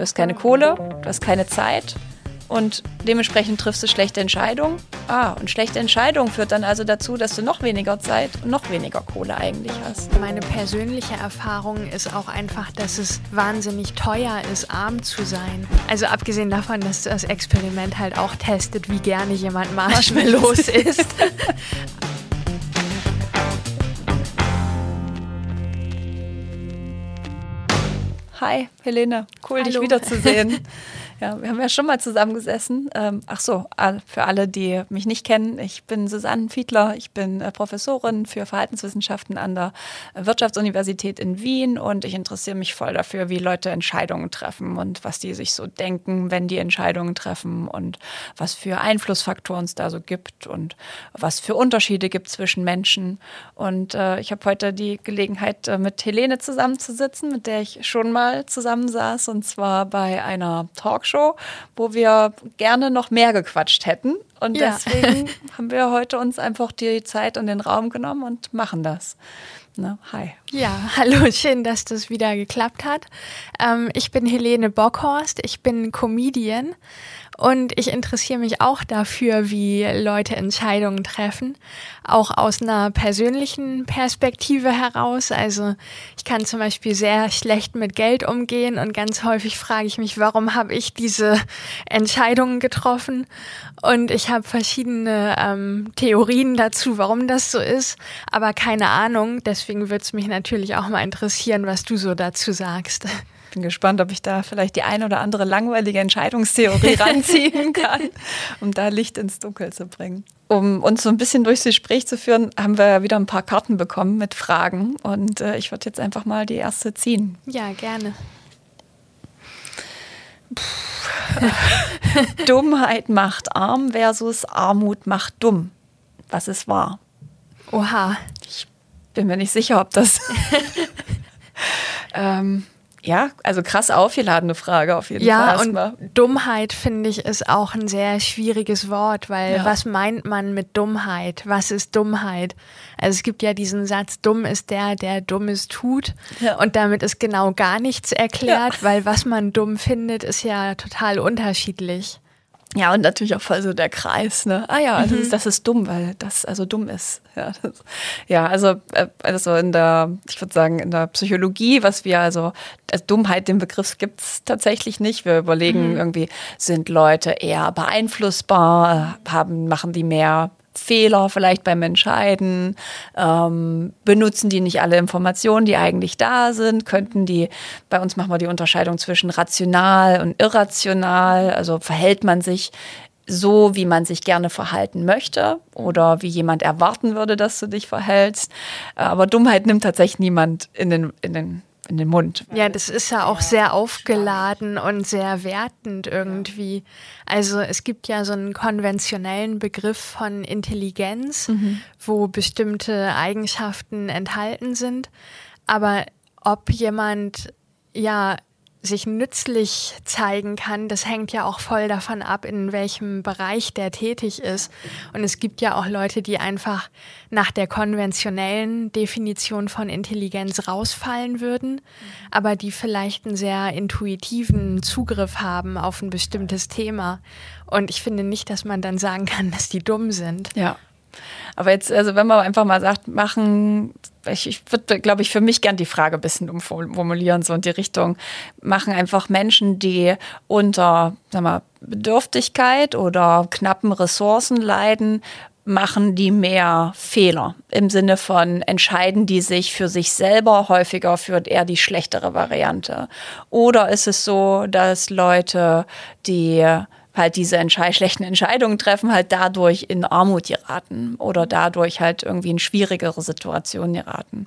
Du hast keine Kohle, du hast keine Zeit und dementsprechend triffst du schlechte Entscheidungen. Ah, und schlechte Entscheidungen führt dann also dazu, dass du noch weniger Zeit und noch weniger Kohle eigentlich hast. Meine persönliche Erfahrung ist auch einfach, dass es wahnsinnig teuer ist, arm zu sein. Also abgesehen davon, dass das Experiment halt auch testet, wie gerne jemand Marshmallows isst. Hi, Helene. Cool, Hallo. dich wiederzusehen. Ja, wir haben ja schon mal zusammengesessen. Ähm, ach so, für alle, die mich nicht kennen, ich bin Susanne Fiedler. Ich bin äh, Professorin für Verhaltenswissenschaften an der Wirtschaftsuniversität in Wien und ich interessiere mich voll dafür, wie Leute Entscheidungen treffen und was die sich so denken, wenn die Entscheidungen treffen und was für Einflussfaktoren es da so gibt und was für Unterschiede gibt zwischen Menschen. Und äh, ich habe heute die Gelegenheit, äh, mit Helene zusammenzusitzen, mit der ich schon mal zusammensaß und zwar bei einer Talkshow Talkshow, wo wir gerne noch mehr gequatscht hätten. Und ja. deswegen haben wir heute uns einfach die Zeit und den Raum genommen und machen das. Ne? Hi. Ja, hallo, schön, dass das wieder geklappt hat. Ähm, ich bin Helene Bockhorst, ich bin Comedian und ich interessiere mich auch dafür, wie Leute Entscheidungen treffen, auch aus einer persönlichen Perspektive heraus. Also ich kann zum Beispiel sehr schlecht mit Geld umgehen und ganz häufig frage ich mich, warum habe ich diese Entscheidungen getroffen? Und ich habe verschiedene ähm, Theorien dazu, warum das so ist, aber keine Ahnung. Deswegen würde es mich natürlich auch mal interessieren, was du so dazu sagst bin gespannt, ob ich da vielleicht die eine oder andere langweilige Entscheidungstheorie ranziehen kann, um da Licht ins Dunkel zu bringen. Um uns so ein bisschen durchs Gespräch zu führen, haben wir wieder ein paar Karten bekommen mit Fragen. Und äh, ich würde jetzt einfach mal die erste ziehen. Ja, gerne. Dummheit macht arm versus Armut macht dumm. Was ist wahr? Oha. Ich bin mir nicht sicher, ob das. ähm, ja, also krass aufgeladene Frage auf jeden ja, Fall. Ja, und Dummheit finde ich ist auch ein sehr schwieriges Wort, weil ja. was meint man mit Dummheit? Was ist Dummheit? Also es gibt ja diesen Satz, dumm ist der, der Dummes tut. Ja. Und damit ist genau gar nichts erklärt, weil was man dumm findet, ist ja total unterschiedlich. Ja, und natürlich auch voll so der Kreis, ne? Ah ja, das, mhm. ist, das ist dumm, weil das also dumm ist. Ja, das, ja also, äh, also in der, ich würde sagen, in der Psychologie, was wir also, als Dummheit, den Begriff gibt es tatsächlich nicht. Wir überlegen mhm. irgendwie, sind Leute eher beeinflussbar, haben, machen die mehr Fehler vielleicht beim Entscheiden? Ähm, benutzen die nicht alle Informationen, die eigentlich da sind? Könnten die, bei uns machen wir die Unterscheidung zwischen rational und irrational, also verhält man sich so, wie man sich gerne verhalten möchte oder wie jemand erwarten würde, dass du dich verhältst. Aber Dummheit nimmt tatsächlich niemand in den, in den in den Mund. Ja, das ist ja auch sehr aufgeladen und sehr wertend irgendwie. Also es gibt ja so einen konventionellen Begriff von Intelligenz, mhm. wo bestimmte Eigenschaften enthalten sind. Aber ob jemand ja sich nützlich zeigen kann, das hängt ja auch voll davon ab, in welchem Bereich der tätig ist. Und es gibt ja auch Leute, die einfach nach der konventionellen Definition von Intelligenz rausfallen würden, aber die vielleicht einen sehr intuitiven Zugriff haben auf ein bestimmtes Thema. Und ich finde nicht, dass man dann sagen kann, dass die dumm sind. Ja. Aber jetzt, also wenn man einfach mal sagt, machen, ich, ich würde, glaube ich, für mich gern die Frage ein bisschen umformulieren, so in die Richtung, machen einfach Menschen, die unter, sag mal, Bedürftigkeit oder knappen Ressourcen leiden, machen die mehr Fehler im Sinne von entscheiden die sich für sich selber häufiger für eher die schlechtere Variante. Oder ist es so, dass Leute, die halt diese Entschei schlechten Entscheidungen treffen, halt dadurch in Armut geraten oder dadurch halt irgendwie in schwierigere Situationen geraten.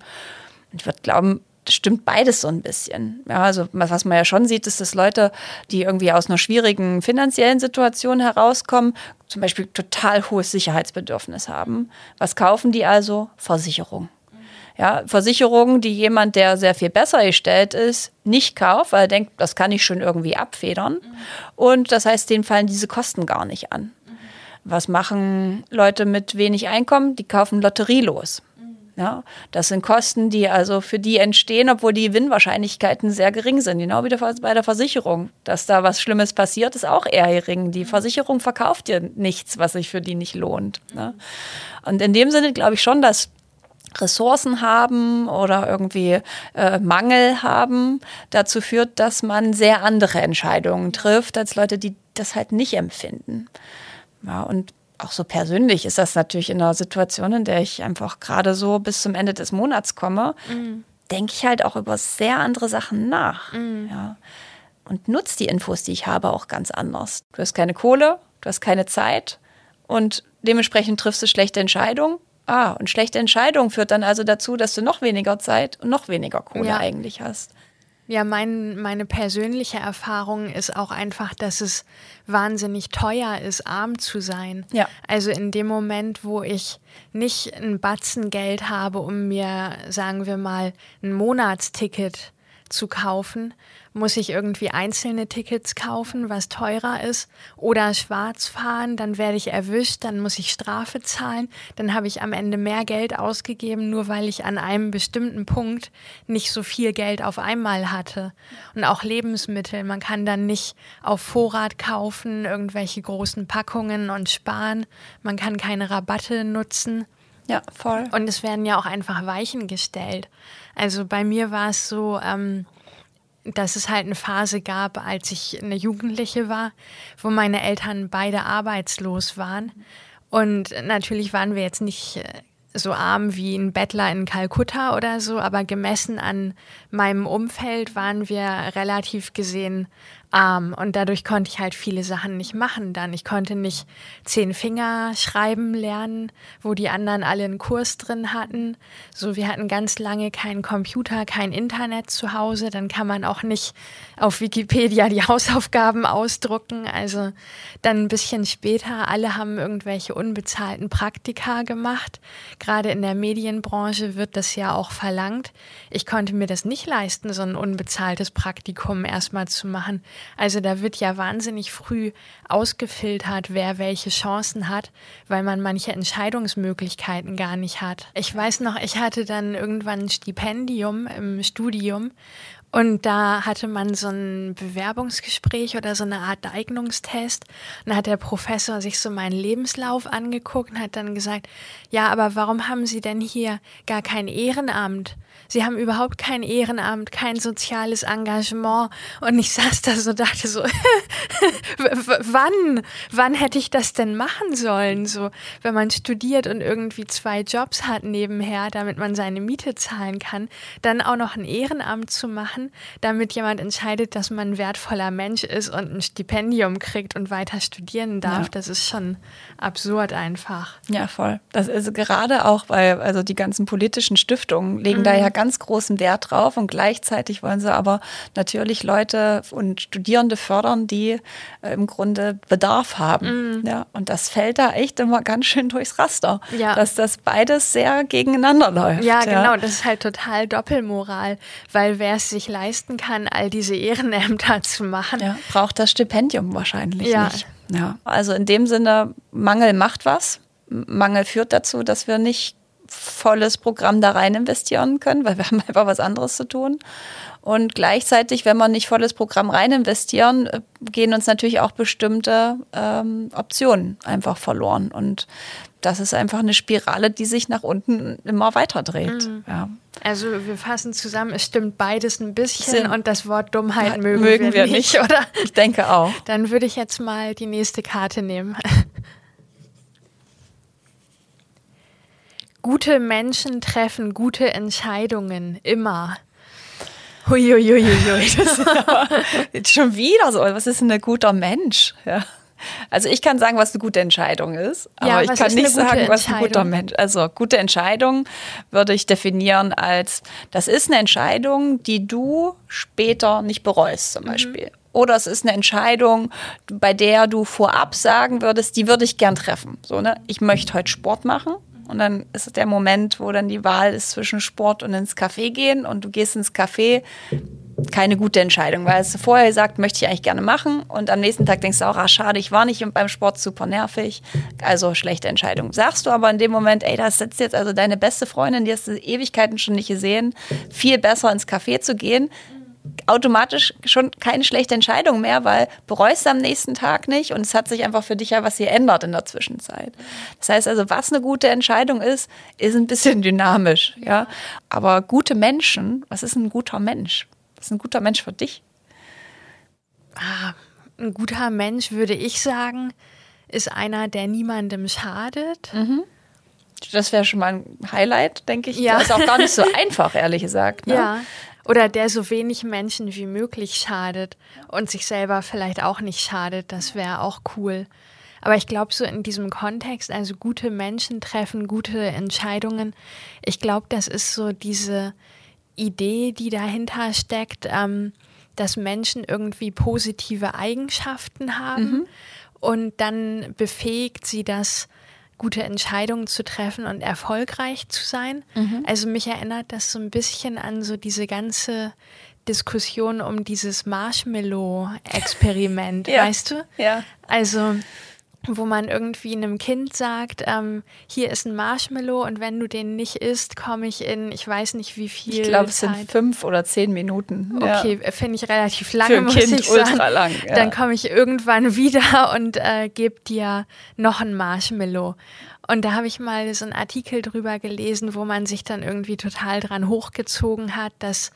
Ich würde glauben, das stimmt beides so ein bisschen. Ja, also was man ja schon sieht, ist, dass Leute, die irgendwie aus einer schwierigen finanziellen Situation herauskommen, zum Beispiel total hohes Sicherheitsbedürfnis haben. Was kaufen die also? Versicherung. Ja, Versicherungen, die jemand, der sehr viel besser gestellt ist, nicht kauft, weil er denkt, das kann ich schon irgendwie abfedern. Und das heißt, denen fallen diese Kosten gar nicht an. Was machen Leute mit wenig Einkommen? Die kaufen Lotterielos. Ja, das sind Kosten, die also für die entstehen, obwohl die Gewinnwahrscheinlichkeiten sehr gering sind. Genau wie bei der Versicherung. Dass da was Schlimmes passiert, ist auch eher gering. Die Versicherung verkauft dir nichts, was sich für die nicht lohnt. Ne? Und in dem Sinne glaube ich schon, dass Ressourcen haben oder irgendwie äh, Mangel haben, dazu führt, dass man sehr andere Entscheidungen trifft als Leute, die das halt nicht empfinden. Ja, und auch so persönlich ist das natürlich in einer Situation, in der ich einfach gerade so bis zum Ende des Monats komme, mhm. denke ich halt auch über sehr andere Sachen nach. Mhm. Ja. Und nutze die Infos, die ich habe, auch ganz anders. Du hast keine Kohle, du hast keine Zeit und dementsprechend triffst du schlechte Entscheidungen Ah, und schlechte Entscheidung führt dann also dazu, dass du noch weniger Zeit und noch weniger Kohle ja. eigentlich hast. Ja, mein, meine persönliche Erfahrung ist auch einfach, dass es wahnsinnig teuer ist, arm zu sein. Ja. Also in dem Moment, wo ich nicht ein Batzen Geld habe, um mir, sagen wir mal, ein Monatsticket zu kaufen, muss ich irgendwie einzelne Tickets kaufen, was teurer ist, oder schwarz fahren, dann werde ich erwischt, dann muss ich Strafe zahlen, dann habe ich am Ende mehr Geld ausgegeben, nur weil ich an einem bestimmten Punkt nicht so viel Geld auf einmal hatte. Und auch Lebensmittel, man kann dann nicht auf Vorrat kaufen, irgendwelche großen Packungen und sparen, man kann keine Rabatte nutzen. Ja, voll. Und es werden ja auch einfach Weichen gestellt. Also bei mir war es so, ähm, dass es halt eine Phase gab, als ich eine Jugendliche war, wo meine Eltern beide arbeitslos waren. Und natürlich waren wir jetzt nicht äh, so arm wie ein Bettler in Kalkutta oder so, aber gemessen an meinem Umfeld waren wir relativ gesehen arm und dadurch konnte ich halt viele Sachen nicht machen dann. Ich konnte nicht zehn Finger schreiben lernen, wo die anderen alle einen Kurs drin hatten. So, wir hatten ganz lange keinen Computer, kein Internet zu Hause, dann kann man auch nicht auf Wikipedia die Hausaufgaben ausdrucken. Also dann ein bisschen später, alle haben irgendwelche unbezahlten Praktika gemacht. Gerade in der Medienbranche wird das ja auch verlangt. Ich konnte mir das nicht leisten, so ein unbezahltes Praktikum erstmal zu machen. Also da wird ja wahnsinnig früh ausgefiltert, wer welche Chancen hat, weil man manche Entscheidungsmöglichkeiten gar nicht hat. Ich weiß noch, ich hatte dann irgendwann ein Stipendium im Studium und da hatte man so ein Bewerbungsgespräch oder so eine Art Eignungstest. Und da hat der Professor sich so meinen Lebenslauf angeguckt und hat dann gesagt, ja, aber warum haben Sie denn hier gar kein Ehrenamt? Sie haben überhaupt kein Ehrenamt, kein soziales Engagement. Und ich saß da so, dachte so, wann, wann hätte ich das denn machen sollen? So, wenn man studiert und irgendwie zwei Jobs hat nebenher, damit man seine Miete zahlen kann, dann auch noch ein Ehrenamt zu machen, damit jemand entscheidet, dass man ein wertvoller Mensch ist und ein Stipendium kriegt und weiter studieren darf. Ja. Das ist schon absurd einfach. Ja, voll. Das ist gerade auch bei, also die ganzen politischen Stiftungen legen mhm. da ja ganz großen Wert drauf und gleichzeitig wollen sie aber natürlich Leute und Studierende fördern, die äh, im Grunde Bedarf haben. Mhm. Ja, und das fällt da echt immer ganz schön durchs Raster, ja. dass das beides sehr gegeneinander läuft. Ja, genau, ja. das ist halt total Doppelmoral, weil wer es sich leisten kann, all diese Ehrenämter zu machen, ja, braucht das Stipendium wahrscheinlich ja. nicht. Ja, also in dem Sinne, Mangel macht was. Mangel führt dazu, dass wir nicht volles Programm da rein investieren können, weil wir haben einfach was anderes zu tun. Und gleichzeitig, wenn wir nicht volles Programm rein investieren, äh, gehen uns natürlich auch bestimmte ähm, Optionen einfach verloren. Und das ist einfach eine Spirale, die sich nach unten immer weiter dreht. Mhm. Ja. Also wir fassen zusammen, es stimmt beides ein bisschen Sinn. und das Wort Dummheit mögen, mögen wir, wir nicht, oder? Ich denke auch. Dann würde ich jetzt mal die nächste Karte nehmen. Gute Menschen treffen gute Entscheidungen immer. Huiuiuiui. Jetzt schon wieder so. Was ist denn ein guter Mensch? Ja. Also ich kann sagen, was eine gute Entscheidung ist, aber ja, ich kann nicht sagen, was ein guter Mensch. Also gute Entscheidung würde ich definieren als, das ist eine Entscheidung, die du später nicht bereust, zum mhm. Beispiel. Mhm. Oder es ist eine Entscheidung, bei der du vorab sagen würdest, die würde ich gern treffen. So, ne? Ich möchte heute Sport machen und dann ist es der Moment, wo dann die Wahl ist zwischen Sport und ins Café gehen. Und du gehst ins Café, keine gute Entscheidung, weil es vorher gesagt, möchte ich eigentlich gerne machen und am nächsten Tag denkst du auch, ah, schade, ich war nicht beim Sport super nervig, also schlechte Entscheidung. Sagst du aber in dem Moment, ey, das setzt jetzt also deine beste Freundin, die hast du Ewigkeiten schon nicht gesehen, viel besser ins Café zu gehen, automatisch schon keine schlechte Entscheidung mehr, weil bereust du am nächsten Tag nicht und es hat sich einfach für dich ja was hier ändert in der Zwischenzeit. Das heißt also, was eine gute Entscheidung ist, ist ein bisschen dynamisch, ja. Aber gute Menschen, was ist ein guter Mensch? Was ist ein guter Mensch für dich? Ah, ein guter Mensch, würde ich sagen, ist einer, der niemandem schadet. Mhm. Das wäre schon mal ein Highlight, denke ich. Ja. Das ist auch gar nicht so einfach, ehrlich gesagt. Ne? Ja. Oder der so wenig Menschen wie möglich schadet und sich selber vielleicht auch nicht schadet. Das wäre auch cool. Aber ich glaube, so in diesem Kontext, also gute Menschen treffen gute Entscheidungen, ich glaube, das ist so diese Idee, die dahinter steckt, ähm, dass Menschen irgendwie positive Eigenschaften haben mhm. und dann befähigt sie das, gute Entscheidungen zu treffen und erfolgreich zu sein. Mhm. Also mich erinnert das so ein bisschen an so diese ganze Diskussion um dieses Marshmallow-Experiment, ja. weißt du? Ja. Also wo man irgendwie einem Kind sagt, ähm, hier ist ein Marshmallow und wenn du den nicht isst, komme ich in, ich weiß nicht wie viel. Ich glaube, es sind fünf oder zehn Minuten. Okay, ja. finde ich relativ lange, Für ein muss kind ich sagen. ultra lang. Ja. Dann komme ich irgendwann wieder und äh, gebe dir noch ein Marshmallow. Und da habe ich mal so einen Artikel drüber gelesen, wo man sich dann irgendwie total dran hochgezogen hat, dass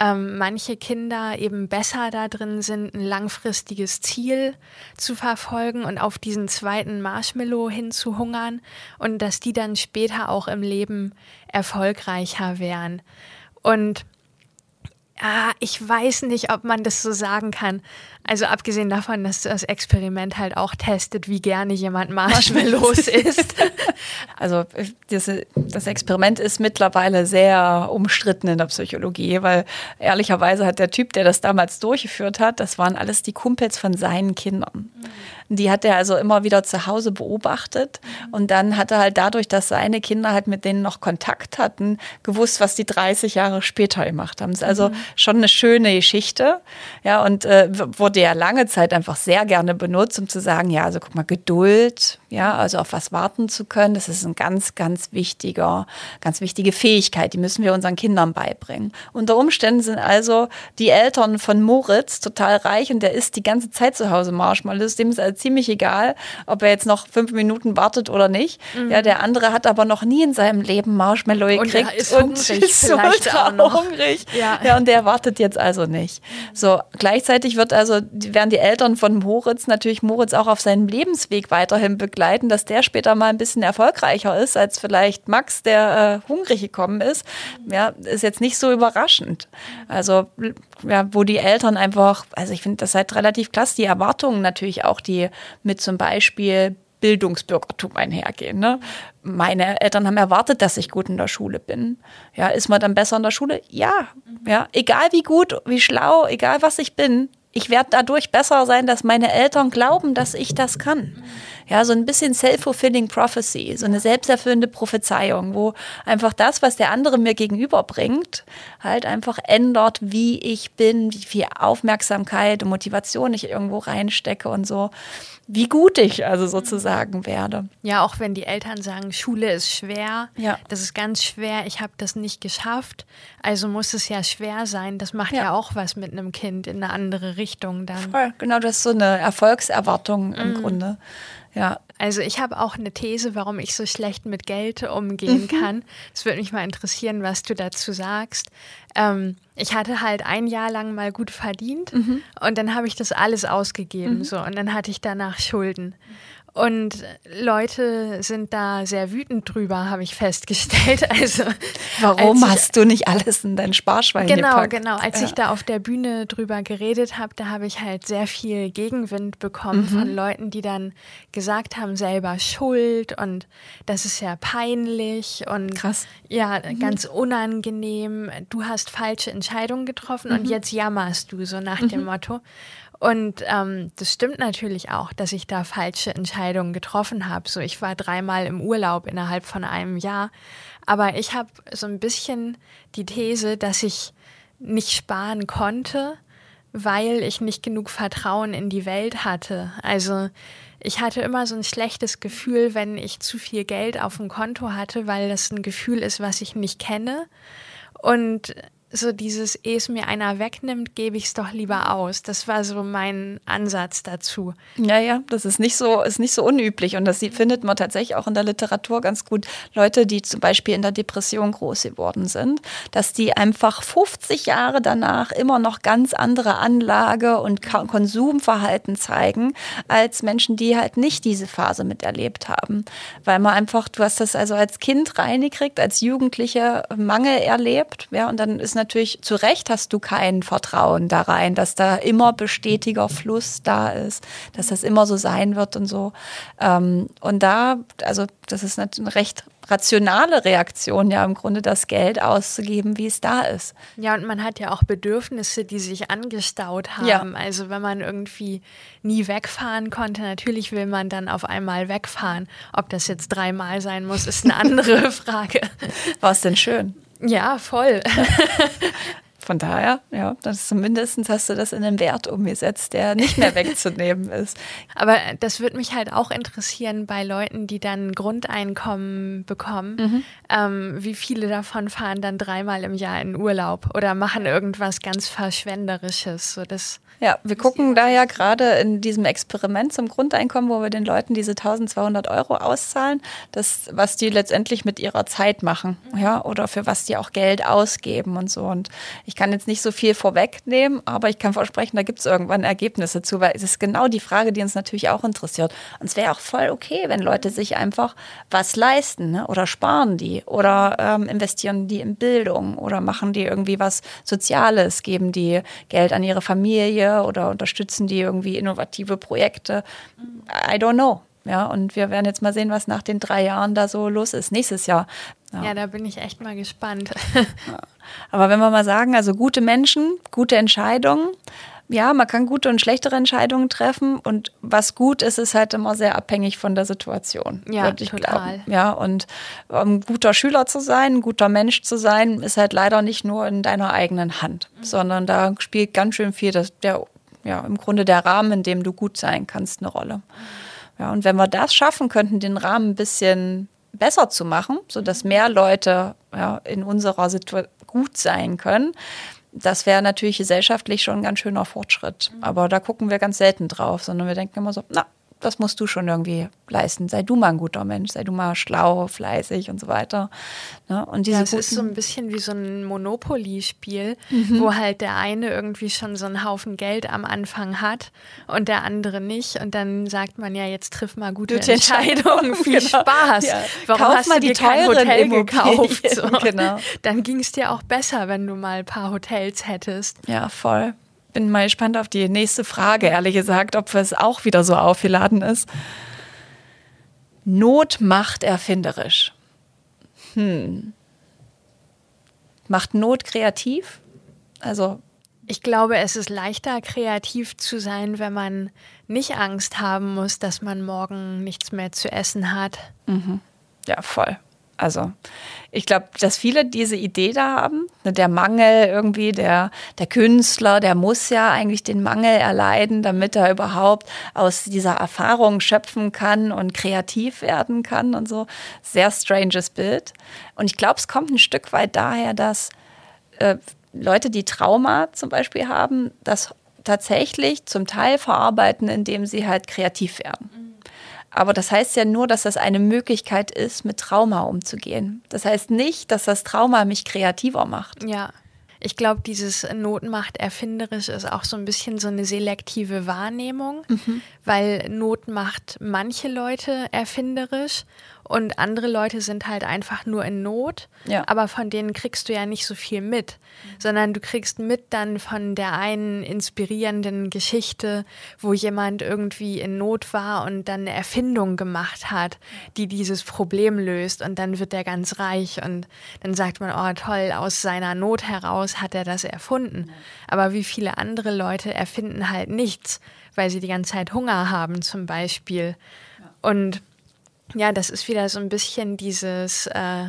ähm, manche Kinder eben besser da drin sind, ein langfristiges Ziel zu verfolgen und auf diesen zweiten Marshmallow hinzuhungern und dass die dann später auch im Leben erfolgreicher wären. Und ah, ich weiß nicht, ob man das so sagen kann. Also abgesehen davon, dass das Experiment halt auch testet, wie gerne jemand Marshmallows isst. Also das, das Experiment ist mittlerweile sehr umstritten in der Psychologie, weil ehrlicherweise hat der Typ, der das damals durchgeführt hat, das waren alles die Kumpels von seinen Kindern. Mhm. Die hat er also immer wieder zu Hause beobachtet und dann hat er halt dadurch, dass seine Kinder halt mit denen noch Kontakt hatten, gewusst, was die 30 Jahre später gemacht haben. Das ist also mhm. schon eine schöne Geschichte. Ja, und äh, wurde ja lange Zeit einfach sehr gerne benutzt, um zu sagen, ja, also guck mal, Geduld, ja, also auf was warten zu können, das ist ein ganz, ganz wichtiger, ganz wichtige Fähigkeit, die müssen wir unseren Kindern beibringen. Unter Umständen sind also die Eltern von Moritz total reich und der isst die ganze Zeit zu Hause Marshmallows, dem ist also ziemlich egal, ob er jetzt noch fünf Minuten wartet oder nicht. Mhm. Ja, der andere hat aber noch nie in seinem Leben Marshmallow gekriegt und, ist und ist hungrig. Ja. ja, und der wartet jetzt also nicht. So, gleichzeitig wird also, werden die Eltern von Moritz natürlich Moritz auch auf seinem Lebensweg weiterhin begleiten, dass der später mal ein bisschen erfolgreicher ist als vielleicht Max, der äh, hungrig gekommen ist. Ja, ist jetzt nicht so überraschend. Also, ja, wo die Eltern einfach, also ich finde das halt relativ klasse, die Erwartungen natürlich auch, die mit zum Beispiel Bildungsbürgertum einhergehen. Ne? Meine Eltern haben erwartet, dass ich gut in der Schule bin. Ja, ist man dann besser in der Schule? Ja, ja, egal wie gut, wie schlau, egal was ich bin, ich werde dadurch besser sein, dass meine Eltern glauben, dass ich das kann. Ja, so ein bisschen self-fulfilling prophecy, so eine selbsterfüllende Prophezeiung, wo einfach das, was der andere mir gegenüberbringt, halt einfach ändert, wie ich bin, wie viel Aufmerksamkeit und Motivation ich irgendwo reinstecke und so wie gut ich also sozusagen werde. Ja, auch wenn die Eltern sagen, Schule ist schwer, ja. das ist ganz schwer, ich habe das nicht geschafft, also muss es ja schwer sein. Das macht ja, ja auch was mit einem Kind in eine andere Richtung dann. Voll, genau, das ist so eine Erfolgserwartung im mm. Grunde. Ja. Also ich habe auch eine These, warum ich so schlecht mit Geld umgehen mhm. kann. Es würde mich mal interessieren, was du dazu sagst. Ähm, ich hatte halt ein Jahr lang mal gut verdient mhm. und dann habe ich das alles ausgegeben mhm. so und dann hatte ich danach Schulden. Und Leute sind da sehr wütend drüber, habe ich festgestellt. Also warum ich, hast du nicht alles in dein Sparschwein genau, gepackt? Genau, Als ja. ich da auf der Bühne drüber geredet habe, da habe ich halt sehr viel Gegenwind bekommen mhm. von Leuten, die dann gesagt haben, selber Schuld und das ist ja peinlich und krass. Ja, mhm. ganz unangenehm. Du hast falsche Entscheidungen getroffen und mhm. jetzt jammerst du so nach dem mhm. Motto. Und ähm, das stimmt natürlich auch, dass ich da falsche Entscheidungen getroffen habe. So, ich war dreimal im Urlaub innerhalb von einem Jahr. Aber ich habe so ein bisschen die These, dass ich nicht sparen konnte, weil ich nicht genug Vertrauen in die Welt hatte. Also ich hatte immer so ein schlechtes Gefühl, wenn ich zu viel Geld auf dem Konto hatte, weil das ein Gefühl ist, was ich nicht kenne. Und so dieses, ehe es mir einer wegnimmt, gebe ich es doch lieber aus. Das war so mein Ansatz dazu. Ja, ja, das ist nicht so, ist nicht so unüblich. Und das findet man tatsächlich auch in der Literatur ganz gut. Leute, die zum Beispiel in der Depression groß geworden sind, dass die einfach 50 Jahre danach immer noch ganz andere Anlage und Konsumverhalten zeigen, als Menschen, die halt nicht diese Phase miterlebt haben. Weil man einfach, du hast das also als Kind reingekriegt, als Jugendliche Mangel erlebt, ja, und dann ist natürlich natürlich, zu Recht hast du kein Vertrauen da rein, dass da immer bestetiger Fluss da ist, dass das immer so sein wird und so. Ähm, und da, also das ist eine recht rationale Reaktion, ja im Grunde das Geld auszugeben, wie es da ist. Ja, und man hat ja auch Bedürfnisse, die sich angestaut haben. Ja. Also wenn man irgendwie nie wegfahren konnte, natürlich will man dann auf einmal wegfahren. Ob das jetzt dreimal sein muss, ist eine andere Frage. War es denn schön? Ja, voll. Von daher, ja, das zumindest hast du das in einen Wert umgesetzt, der nicht mehr wegzunehmen ist. Aber das würde mich halt auch interessieren bei Leuten, die dann Grundeinkommen bekommen. Mhm. Ähm, wie viele davon fahren dann dreimal im Jahr in Urlaub oder machen irgendwas ganz Verschwenderisches? So das ja, wir gucken da ja gerade in diesem Experiment zum Grundeinkommen, wo wir den Leuten diese 1200 Euro auszahlen, das, was die letztendlich mit ihrer Zeit machen, ja, oder für was die auch Geld ausgeben und so. Und ich kann jetzt nicht so viel vorwegnehmen, aber ich kann versprechen, da gibt es irgendwann Ergebnisse zu, weil es ist genau die Frage, die uns natürlich auch interessiert. Und es wäre auch voll okay, wenn Leute sich einfach was leisten, ne? oder sparen die, oder ähm, investieren die in Bildung, oder machen die irgendwie was Soziales, geben die Geld an ihre Familie oder unterstützen die irgendwie innovative Projekte? I don't know. Ja, und wir werden jetzt mal sehen, was nach den drei Jahren da so los ist, nächstes Jahr. Ja, ja da bin ich echt mal gespannt. Aber wenn wir mal sagen, also gute Menschen, gute Entscheidungen, ja, man kann gute und schlechtere Entscheidungen treffen und was gut ist, ist halt immer sehr abhängig von der Situation. Ja, total. Glauben. Ja, und um guter Schüler zu sein, ein guter Mensch zu sein, ist halt leider nicht nur in deiner eigenen Hand, mhm. sondern da spielt ganz schön viel das, der, ja, im Grunde der Rahmen, in dem du gut sein kannst, eine Rolle. Ja, und wenn wir das schaffen könnten, den Rahmen ein bisschen besser zu machen, sodass mehr Leute ja, in unserer Situation gut sein können, das wäre natürlich gesellschaftlich schon ein ganz schöner Fortschritt. Mhm. Aber da gucken wir ganz selten drauf, sondern wir denken immer so, na, das musst du schon irgendwie leisten. Sei du mal ein guter Mensch, sei du mal schlau, fleißig und so weiter. Ne? Und diese ja, es ist so ein bisschen wie so ein Monopoly-Spiel, mhm. wo halt der eine irgendwie schon so einen Haufen Geld am Anfang hat und der andere nicht. Und dann sagt man ja, jetzt triff mal gute, gute Entscheidungen. Viel genau. Spaß. Ja. Warum Kauf hast mal du dir kein Hotel gekauft? So. Genau. Dann ging es dir auch besser, wenn du mal ein paar Hotels hättest. Ja, voll bin mal gespannt auf die nächste Frage, ehrlich gesagt, ob es auch wieder so aufgeladen ist. Not macht erfinderisch. Hm. Macht Not kreativ? Also. Ich glaube, es ist leichter, kreativ zu sein, wenn man nicht Angst haben muss, dass man morgen nichts mehr zu essen hat. Mhm. Ja, voll. Also ich glaube, dass viele diese Idee da haben. Ne, der Mangel irgendwie, der, der Künstler, der muss ja eigentlich den Mangel erleiden, damit er überhaupt aus dieser Erfahrung schöpfen kann und kreativ werden kann und so. Sehr stranges Bild. Und ich glaube, es kommt ein Stück weit daher, dass äh, Leute, die Trauma zum Beispiel haben, das tatsächlich zum Teil verarbeiten, indem sie halt kreativ werden. Aber das heißt ja nur, dass das eine Möglichkeit ist, mit Trauma umzugehen. Das heißt nicht, dass das Trauma mich kreativer macht. Ja. Ich glaube, dieses Notenmacht erfinderisch ist auch so ein bisschen so eine selektive Wahrnehmung, mhm. weil Not macht manche Leute erfinderisch und andere Leute sind halt einfach nur in Not, ja. aber von denen kriegst du ja nicht so viel mit, sondern du kriegst mit dann von der einen inspirierenden Geschichte, wo jemand irgendwie in Not war und dann eine Erfindung gemacht hat, die dieses Problem löst und dann wird er ganz reich und dann sagt man, oh toll, aus seiner Not heraus hat er das erfunden. Aber wie viele andere Leute erfinden halt nichts, weil sie die ganze Zeit Hunger haben zum Beispiel. Und ja, das ist wieder so ein bisschen dieses, äh,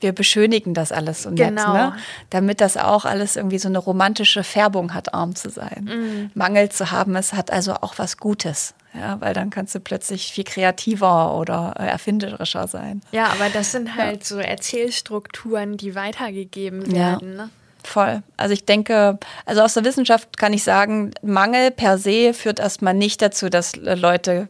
wir beschönigen das alles so nett, Genau. ne? damit das auch alles irgendwie so eine romantische Färbung hat, arm zu sein. Mhm. Mangel zu haben, es hat also auch was Gutes, ja, weil dann kannst du plötzlich viel kreativer oder äh, erfinderischer sein. Ja, aber das sind halt so Erzählstrukturen, die weitergegeben Ja. werden. Ne? Voll. Also ich denke, also aus der Wissenschaft kann ich sagen, Mangel per se führt erstmal nicht dazu, dass Leute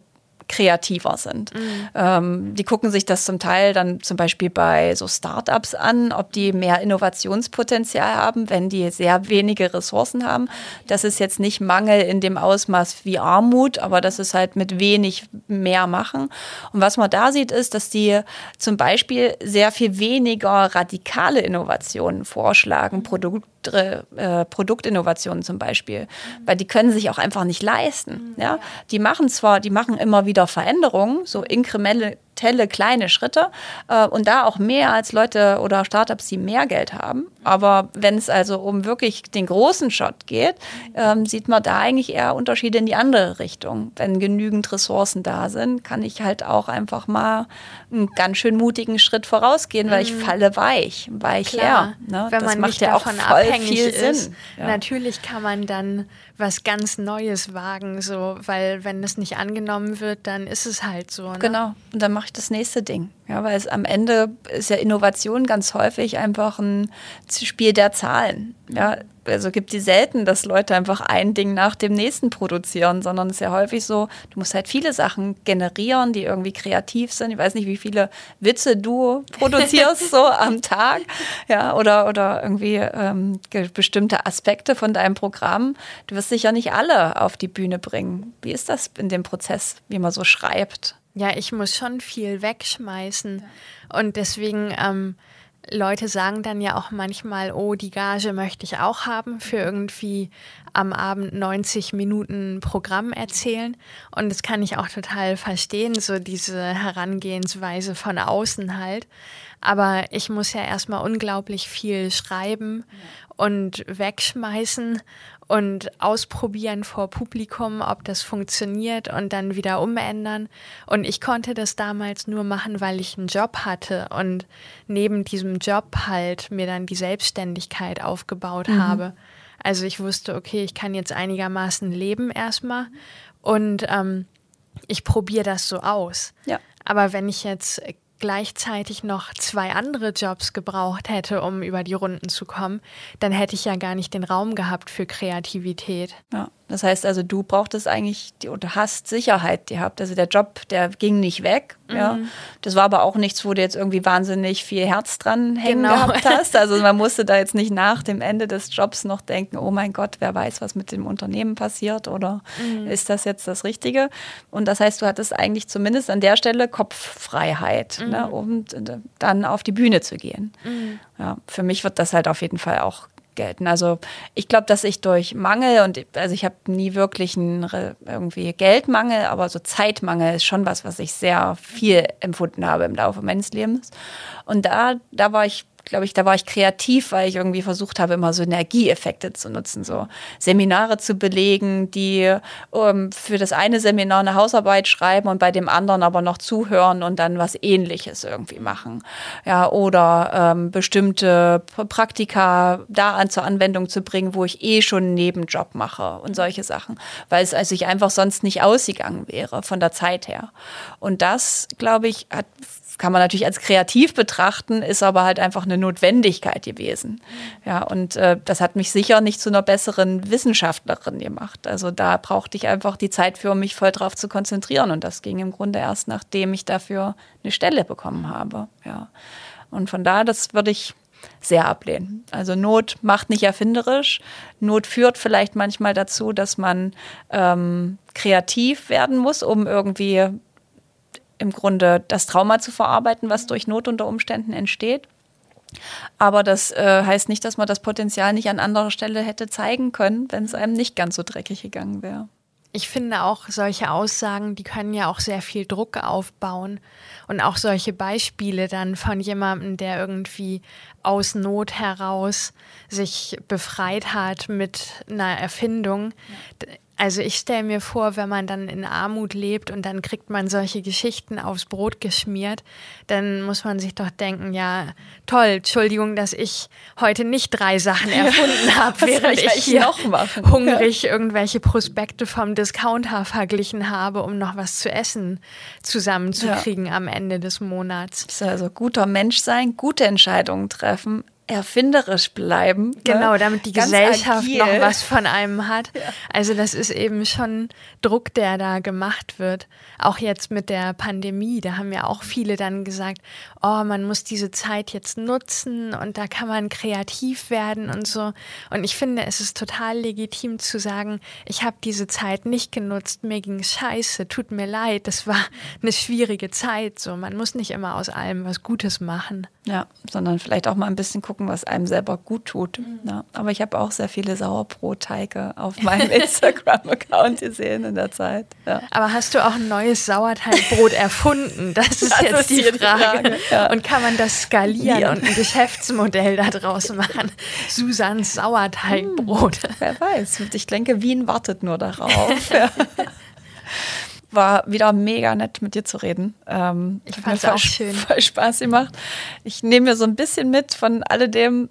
kreativer sind. Ähm, die gucken sich das zum Teil dann zum Beispiel bei so Startups an, ob die mehr Innovationspotenzial haben, wenn die sehr wenige Ressourcen haben. Das ist jetzt nicht Mangel in dem Ausmaß wie Armut, aber das ist halt mit wenig mehr machen. Und was man da sieht, ist, dass die zum Beispiel sehr viel weniger radikale Innovationen vorschlagen, Produkt äh, Produktinnovationen zum Beispiel, weil die können sich auch einfach nicht leisten. Ja? Die machen zwar, die machen immer wieder Veränderungen, so inkrementelle kleine Schritte äh, und da auch mehr als Leute oder Startups, die mehr Geld haben. Aber wenn es also um wirklich den großen Shot geht, ähm, sieht man da eigentlich eher Unterschiede in die andere Richtung. Wenn genügend Ressourcen da sind, kann ich halt auch einfach mal einen ganz schön mutigen Schritt vorausgehen, weil ich falle weich, weich Mhm. Klar, her. Ne? wenn das man macht nicht ja auch voll abhängig viel ist. Sinn. Ja. Natürlich kann man dann was ganz Neues wagen, so, weil wenn es nicht angenommen wird, dann ist es halt so. Ne? Genau. Und dann mache ich das nächste Ding. Ja, weil es am Ende ist ja Innovation ganz häufig einfach ein Spiel der Zahlen. Ja, also gibt die selten, dass Leute einfach ein Ding nach dem nächsten produzieren, sondern es ist ja häufig so, du musst halt viele Sachen generieren, die irgendwie kreativ sind. Ich weiß nicht, wie viele Witze du produzierst so am Tag, ja, oder, oder irgendwie ähm, bestimmte Aspekte von deinem Programm. Du wirst sicher nicht alle auf die Bühne bringen. Wie ist das in dem Prozess, wie man so schreibt? Ja, ich muss schon viel wegschmeißen. Und deswegen, ähm, Leute sagen dann ja auch manchmal, oh, die Gage möchte ich auch haben für irgendwie am Abend 90 Minuten Programm erzählen. Und das kann ich auch total verstehen, so diese Herangehensweise von außen halt. Aber ich muss ja erstmal unglaublich viel schreiben und wegschmeißen und ausprobieren vor Publikum, ob das funktioniert und dann wieder umändern. Und ich konnte das damals nur machen, weil ich einen Job hatte und neben diesem Job halt mir dann die Selbstständigkeit aufgebaut habe. Also ich wusste, okay, ich kann jetzt einigermaßen leben erstmal und ähm, ich probiere das so aus. Ja. Aber wenn ich jetzt gleichzeitig noch zwei andere Jobs gebraucht hätte, um über die Runden zu kommen, dann hätte ich ja gar nicht den Raum gehabt für Kreativität. Ja, das heißt also, du brauchtest eigentlich die, oder hast Sicherheit gehabt. Also der Job, der ging nicht weg. Ja. Das war aber auch nichts, wo du jetzt irgendwie wahnsinnig viel Herz dran hängen Genau. gehabt hast. Also man musste da jetzt nicht nach dem Ende des Jobs noch denken, oh mein Gott, wer weiß, was mit dem Unternehmen passiert oder ist das jetzt das Richtige? Und das heißt, du hattest eigentlich zumindest an der Stelle Kopffreiheit, ne, um äh, dann auf die Bühne zu gehen. Ja, für mich wird das halt auf jeden Fall auch gelten. Also ich glaube, dass ich durch Mangel und also ich habe nie wirklich einen irgendwie Geldmangel, aber so Zeitmangel ist schon was, was ich sehr viel empfunden habe im Laufe meines Lebens. Und da, da war ich glaube ich, da war ich kreativ, weil ich irgendwie versucht habe, immer Synergieeffekte zu nutzen, so Seminare zu belegen, die ähm, für das eine Seminar eine Hausarbeit schreiben und bei dem anderen aber noch zuhören und dann was Ähnliches irgendwie machen. Ja, oder ähm, bestimmte Praktika da an zur Anwendung zu bringen, wo ich eh schon einen Nebenjob mache und solche Sachen, weil es also ich einfach sonst nicht ausgegangen wäre von der Zeit her. Und das, glaube ich, hat kann man natürlich als kreativ betrachten, ist aber halt einfach eine Notwendigkeit gewesen. Ja, und äh, das hat mich sicher nicht zu einer besseren Wissenschaftlerin gemacht. Also da brauchte ich einfach die Zeit für, um mich voll drauf zu konzentrieren. Und das ging im Grunde erst, nachdem ich dafür eine Stelle bekommen habe. Ja. Und von daher, das würde ich sehr ablehnen. Also Not macht nicht erfinderisch. Not führt vielleicht manchmal dazu, dass man ähm, kreativ werden muss, um irgendwie im Grunde das Trauma zu verarbeiten, was durch Not unter Umständen entsteht. Aber das äh, heißt nicht, dass man das Potenzial nicht an anderer Stelle hätte zeigen können, wenn es einem nicht ganz so dreckig gegangen wäre. Ich finde auch solche Aussagen, die können ja auch sehr viel Druck aufbauen. Und auch solche Beispiele dann von jemandem, der irgendwie aus Not heraus sich befreit hat mit einer Erfindung. Also ich stelle mir vor, wenn man dann in Armut lebt und dann kriegt man solche Geschichten aufs Brot geschmiert, dann muss man sich doch denken, ja, toll, Entschuldigung, dass ich heute nicht drei Sachen erfunden habe, während ich, ich hier hungrig ja. irgendwelche Prospekte vom Discounter verglichen habe, um noch was zu essen zusammenzukriegen ja. am Ende des Monats. Also guter Mensch sein, gute Entscheidungen treffen, erfinderisch bleiben. Ne? Genau, damit die Gesellschaft agil. noch was von einem hat. Ja. Also das ist eben schon Druck, der da gemacht wird. Auch jetzt mit der Pandemie, da haben ja auch viele dann gesagt, oh, man muss diese Zeit jetzt nutzen und da kann man kreativ werden und so. Und ich finde, es ist total legitim zu sagen, ich habe diese Zeit nicht genutzt, mir ging scheiße, tut mir leid, das war eine schwierige Zeit. So, man muss nicht immer aus allem was Gutes machen. Ja, sondern vielleicht auch mal ein bisschen gucken, was einem selber gut tut. Mhm. Ja, aber ich habe auch sehr viele Sauerbrotteige auf meinem Instagram-Account gesehen in der Zeit. Ja. Aber hast du auch ein neues Sauerteigbrot erfunden? Das ist das jetzt ist die, Frage. Frage. Ja. Und kann man das skalieren ja. und ein Geschäftsmodell daraus machen? Susans Sauerteigbrot. Hm, wer weiß. Ich denke, Wien wartet nur darauf. War wieder mega nett mit dir zu reden. Ähm, ich fand es auch schön. Voll Spaß gemacht. Ich nehme mir so ein bisschen mit von alledem,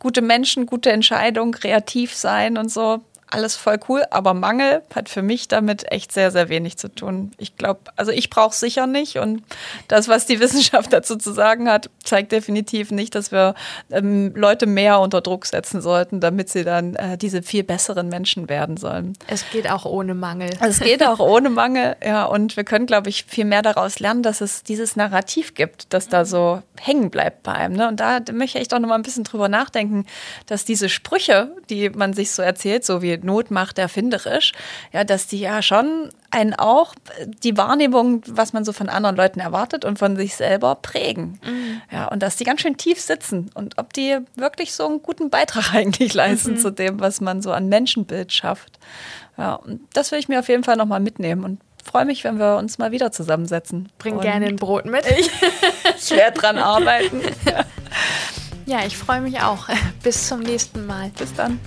gute Menschen, gute Entscheidungen, kreativ sein und so alles voll cool, aber Mangel hat für mich damit echt sehr, sehr wenig zu tun. Ich glaube, also ich brauche es sicher nicht und das, was die Wissenschaft dazu zu sagen hat, zeigt definitiv nicht, dass wir ähm, Leute mehr unter Druck setzen sollten, damit sie dann äh, diese viel besseren Menschen werden sollen. Es geht auch ohne Mangel. Es geht auch ohne Mangel, ja, und wir können, glaube ich, viel mehr daraus lernen, dass es dieses Narrativ gibt, das da so hängen bleibt bei einem. Ne? Und da möchte ich doch noch mal ein bisschen drüber nachdenken, dass diese Sprüche, die man sich so erzählt, so wie Not macht erfinderisch, ja, dass die ja schon einen auch die Wahrnehmung, was man so von anderen Leuten erwartet und von sich selber prägen. Mhm. Ja, und dass die ganz schön tief sitzen und ob die wirklich so einen guten Beitrag eigentlich leisten mhm. zu dem, was man so an Menschenbild schafft. Ja, und das will ich mir auf jeden Fall nochmal mitnehmen und freue mich, wenn wir uns mal wieder zusammensetzen. Bring und gerne ein Brot mit. Ich, ich werde dran arbeiten. Ja, ich freue mich auch. Bis zum nächsten Mal. Bis dann.